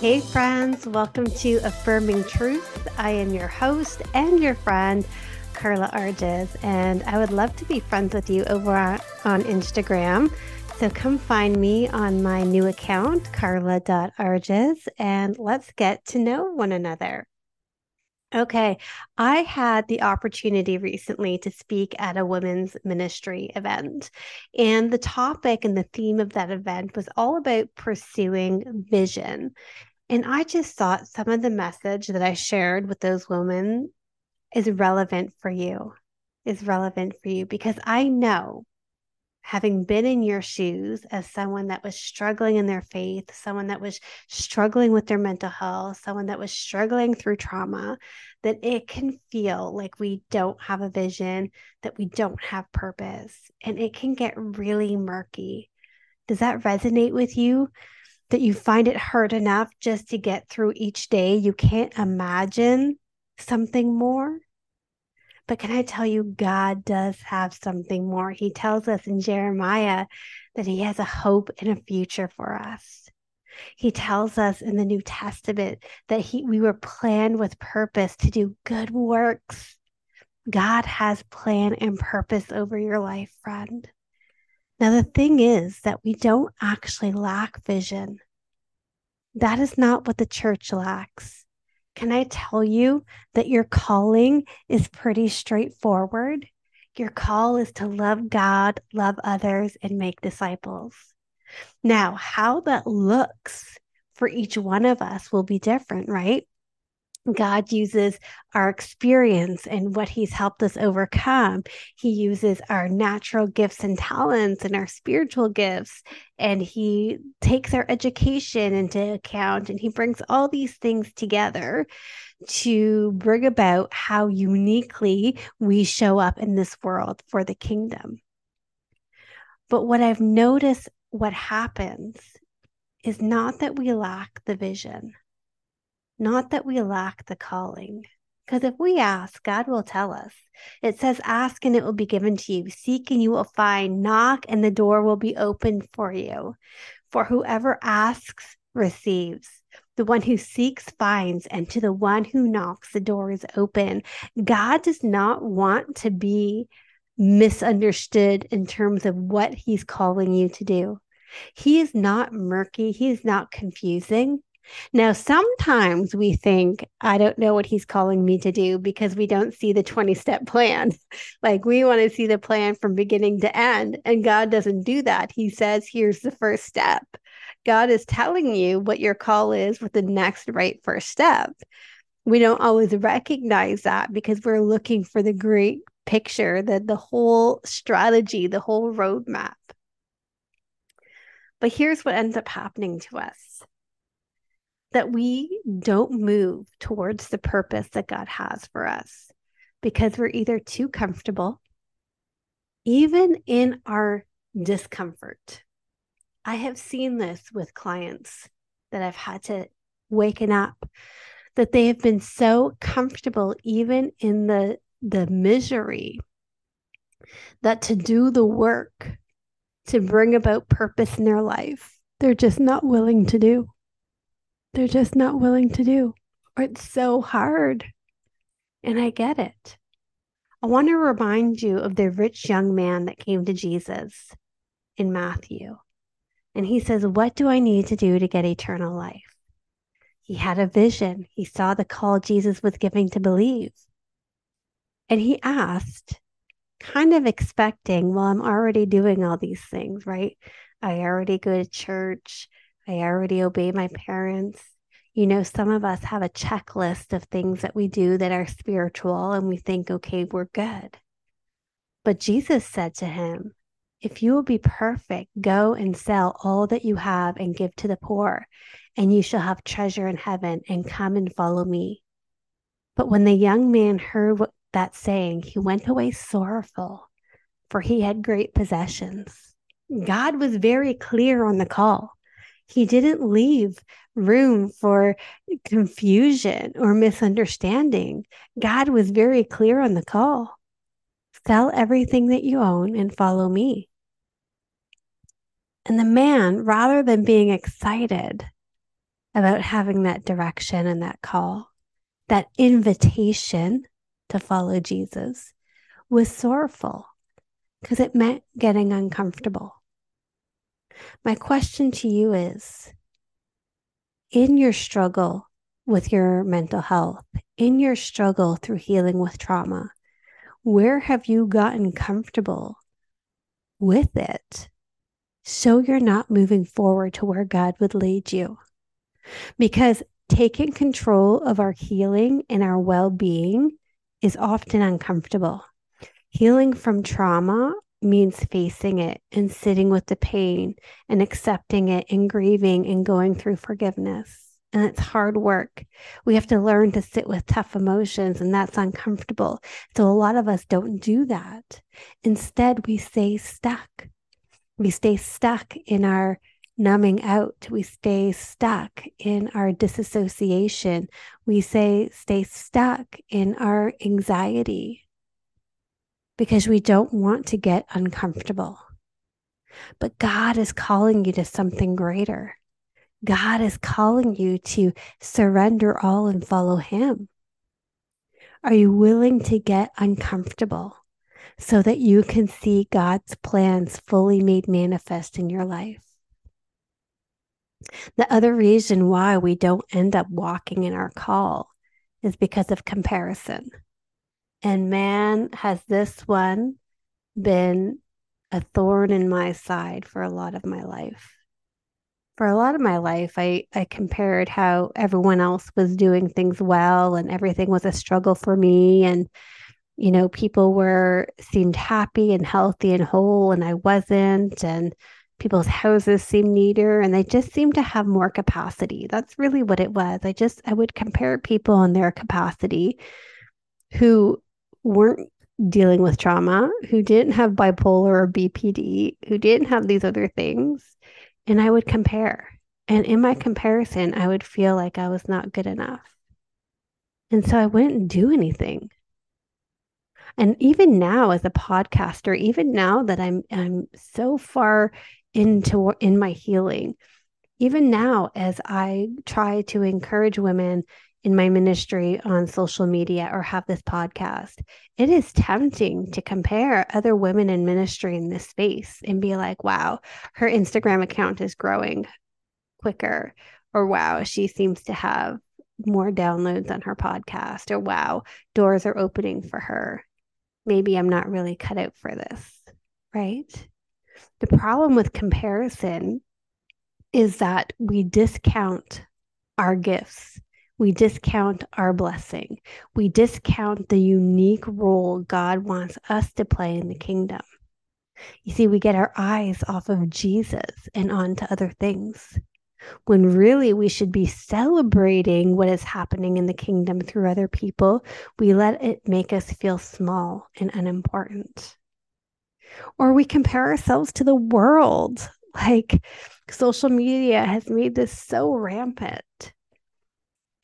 Hey, friends, welcome to Affirming Truth. I am your host and your friend, Carla Arges, and I would love to be friends with you over on Instagram. So come find me on my new account, carla.arges, and let's get to know one another. Okay, I had the opportunity recently to speak at a women's ministry event. And the topic and the theme of that event was all about pursuing vision. And I just thought some of the message that I shared with those women is relevant for you, is relevant for you because I know having been in your shoes as someone that was struggling in their faith, someone that was struggling with their mental health, someone that was struggling through trauma, that it can feel like we don't have a vision, that we don't have purpose, and it can get really murky. Does that resonate with you? That you find it hard enough just to get through each day? You can't imagine something more? But can I tell you, God does have something more. He tells us in Jeremiah that He has a hope and a future for us. He tells us in the New Testament that he, we were planned with purpose to do good works. God has plan and purpose over your life, friend. Now, the thing is that we don't actually lack vision. That is not what the church lacks. Can I tell you that your calling is pretty straightforward? Your call is to love God, love others, and make disciples. Now, how that looks for each one of us will be different, right? God uses our experience and what He's helped us overcome. He uses our natural gifts and talents and our spiritual gifts, and He takes our education into account and He brings all these things together to bring about how uniquely we show up in this world for the kingdom. But what I've noticed, what happens is not that we lack the vision not that we lack the calling. Because if we ask, God will tell us. It says, Ask and it will be given to you. Seek and you will find. Knock and the door will be opened for you. For whoever asks receives. The one who seeks finds, and to the one who knocks, the door is open. God does not want to be misunderstood in terms of what he's calling you to do. He is not murky, he is not confusing. Now, sometimes we think, I don't know what he's calling me to do because we don't see the 20 step plan. like we want to see the plan from beginning to end. And God doesn't do that. He says, here's the first step. God is telling you what your call is with the next right first step. We don't always recognize that because we're looking for the great picture, that the whole strategy, the whole roadmap. But here's what ends up happening to us that we don't move towards the purpose that God has for us because we're either too comfortable, even in our discomfort. I have seen this with clients that I've had to waken up that they have been so comfortable even in the the misery that to do the work to bring about purpose in their life they're just not willing to do they're just not willing to do, or it's so hard. And I get it. I want to remind you of the rich young man that came to Jesus in Matthew. And he says, What do I need to do to get eternal life? He had a vision. He saw the call Jesus was giving to believe. And he asked, kind of expecting, Well, I'm already doing all these things, right? I already go to church. I already obey my parents. You know, some of us have a checklist of things that we do that are spiritual and we think, okay, we're good. But Jesus said to him, If you will be perfect, go and sell all that you have and give to the poor, and you shall have treasure in heaven, and come and follow me. But when the young man heard what, that saying, he went away sorrowful, for he had great possessions. God was very clear on the call. He didn't leave room for confusion or misunderstanding. God was very clear on the call. Sell everything that you own and follow me. And the man, rather than being excited about having that direction and that call, that invitation to follow Jesus, was sorrowful because it meant getting uncomfortable. My question to you is in your struggle with your mental health, in your struggle through healing with trauma, where have you gotten comfortable with it so you're not moving forward to where God would lead you? Because taking control of our healing and our well being is often uncomfortable. Healing from trauma means facing it and sitting with the pain and accepting it and grieving and going through forgiveness. And it's hard work. We have to learn to sit with tough emotions, and that's uncomfortable. So, a lot of us don't do that. Instead, we stay stuck. We stay stuck in our numbing out. We stay stuck in our disassociation. We say, stay stuck in our anxiety because we don't want to get uncomfortable. But God is calling you to something greater. God is calling you to surrender all and follow Him. Are you willing to get uncomfortable so that you can see God's plans fully made manifest in your life? The other reason why we don't end up walking in our call is because of comparison. And man, has this one been a thorn in my side for a lot of my life. For a lot of my life, I, I compared how everyone else was doing things well and everything was a struggle for me. And, you know, people were seemed happy and healthy and whole, and I wasn't. And people's houses seemed neater and they just seemed to have more capacity. That's really what it was. I just, I would compare people and their capacity who weren't dealing with trauma, who didn't have bipolar or BPD, who didn't have these other things. And I would compare. And in my comparison, I would feel like I was not good enough. And so I wouldn't do anything. And even now as a podcaster, even now that I'm I'm so far into in my healing, even now as I try to encourage women in my ministry on social media or have this podcast, it is tempting to compare other women in ministry in this space and be like, wow, her Instagram account is growing quicker, or wow, she seems to have more downloads on her podcast, or wow, doors are opening for her. Maybe I'm not really cut out for this, right? The problem with comparison is that we discount our gifts we discount our blessing. We discount the unique role God wants us to play in the kingdom. You see, we get our eyes off of Jesus and onto other things when really we should be celebrating what is happening in the kingdom through other people. We let it make us feel small and unimportant. Or we compare ourselves to the world. Like social media has made this so rampant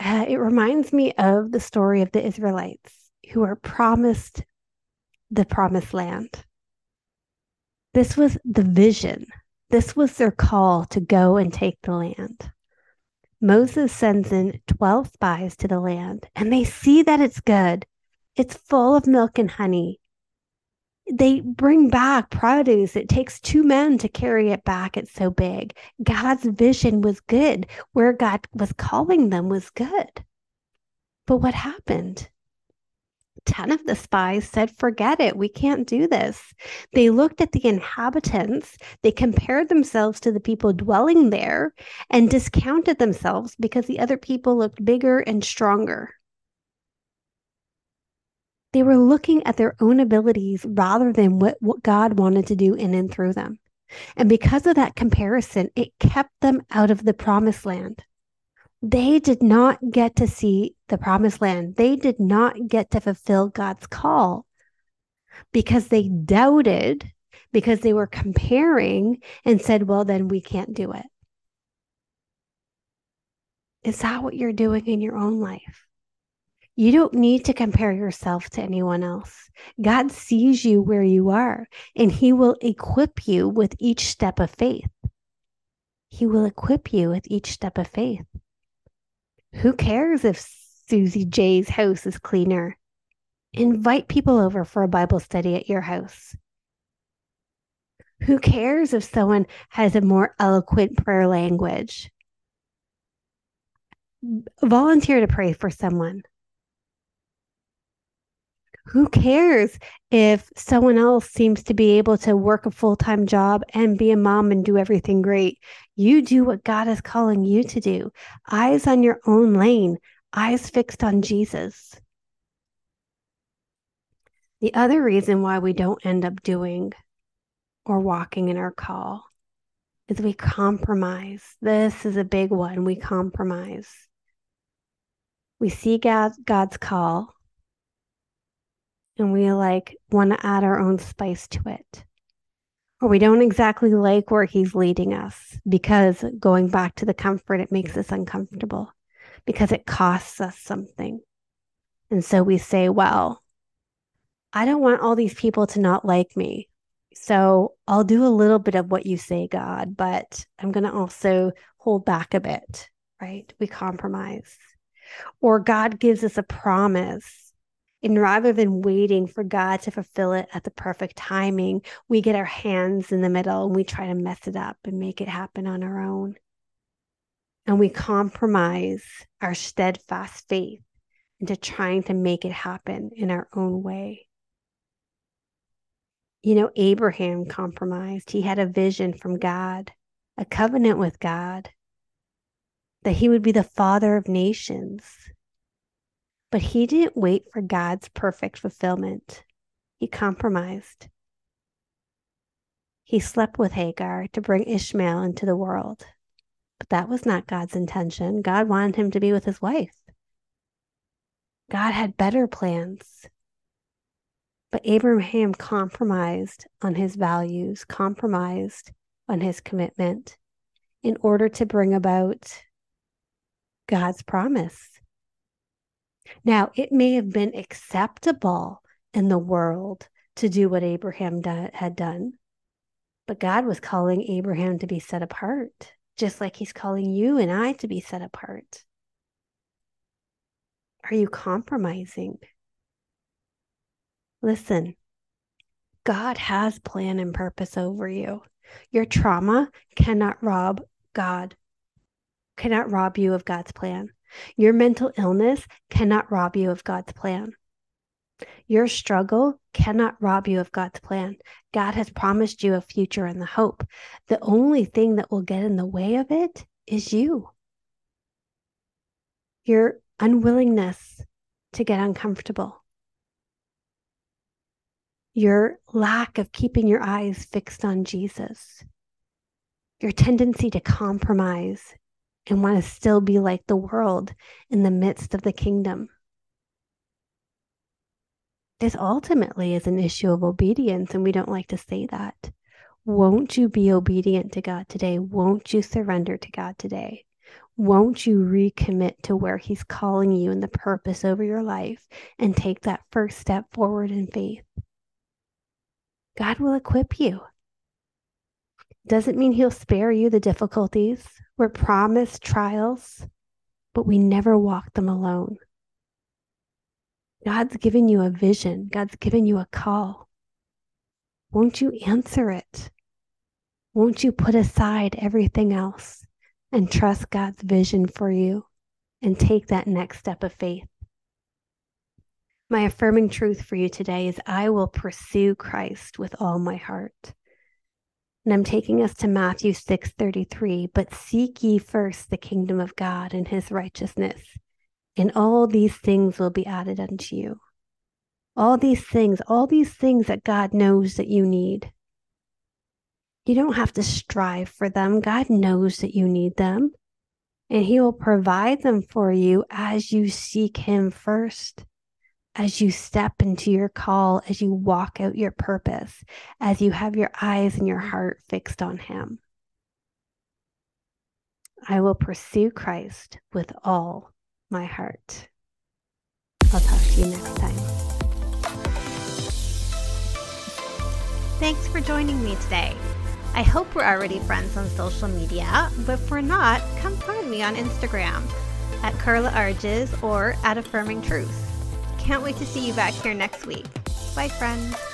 uh, it reminds me of the story of the Israelites who are promised the promised land. This was the vision. This was their call to go and take the land. Moses sends in 12 spies to the land, and they see that it's good. It's full of milk and honey they bring back produce. It takes two men to carry it back. It's so big. God's vision was good. Where God was calling them was good. But what happened? 10 of the spies said, Forget it. We can't do this. They looked at the inhabitants, they compared themselves to the people dwelling there, and discounted themselves because the other people looked bigger and stronger. They were looking at their own abilities rather than what, what God wanted to do in and through them. And because of that comparison, it kept them out of the promised land. They did not get to see the promised land. They did not get to fulfill God's call because they doubted, because they were comparing and said, well, then we can't do it. Is that what you're doing in your own life? You don't need to compare yourself to anyone else. God sees you where you are, and He will equip you with each step of faith. He will equip you with each step of faith. Who cares if Susie J's house is cleaner? Invite people over for a Bible study at your house. Who cares if someone has a more eloquent prayer language? Volunteer to pray for someone. Who cares if someone else seems to be able to work a full time job and be a mom and do everything great? You do what God is calling you to do. Eyes on your own lane, eyes fixed on Jesus. The other reason why we don't end up doing or walking in our call is we compromise. This is a big one. We compromise. We see God, God's call and we like want to add our own spice to it. Or we don't exactly like where he's leading us because going back to the comfort, it makes us uncomfortable because it costs us something. And so we say, well, I don't want all these people to not like me. So I'll do a little bit of what you say, God, but I'm going to also hold back a bit, right? We compromise. Or God gives us a promise and rather than waiting for God to fulfill it at the perfect timing, we get our hands in the middle and we try to mess it up and make it happen on our own. And we compromise our steadfast faith into trying to make it happen in our own way. You know, Abraham compromised. He had a vision from God, a covenant with God, that he would be the father of nations but he didn't wait for God's perfect fulfillment. He compromised. He slept with Hagar to bring Ishmael into the world. But that was not God's intention. God wanted him to be with his wife. God had better plans. But Abraham compromised on his values, compromised on his commitment in order to bring about God's promise. Now, it may have been acceptable in the world to do what Abraham do- had done, but God was calling Abraham to be set apart, just like he's calling you and I to be set apart. Are you compromising? Listen, God has plan and purpose over you. Your trauma cannot rob God, cannot rob you of God's plan. Your mental illness cannot rob you of God's plan. Your struggle cannot rob you of God's plan. God has promised you a future and the hope. The only thing that will get in the way of it is you. Your unwillingness to get uncomfortable. Your lack of keeping your eyes fixed on Jesus. Your tendency to compromise and want to still be like the world in the midst of the kingdom. This ultimately is an issue of obedience, and we don't like to say that. Won't you be obedient to God today? Won't you surrender to God today? Won't you recommit to where He's calling you and the purpose over your life and take that first step forward in faith? God will equip you. Doesn't mean He'll spare you the difficulties. We're promised trials, but we never walk them alone. God's given you a vision, God's given you a call. Won't you answer it? Won't you put aside everything else and trust God's vision for you and take that next step of faith? My affirming truth for you today is I will pursue Christ with all my heart. And I'm taking us to Matthew 6:33, but seek ye first the kingdom of God and his righteousness, and all these things will be added unto you. All these things, all these things that God knows that you need. You don't have to strive for them. God knows that you need them. And He will provide them for you as you seek Him first, as you step into your call, as you walk out your purpose, as you have your eyes and your heart fixed on Him. I will pursue Christ with all my heart. I'll talk to you next time. Thanks for joining me today. I hope we're already friends on social media, but if we're not, come find me on Instagram at Carla Arges or at Affirming Truth. Can't wait to see you back here next week. Bye, friends.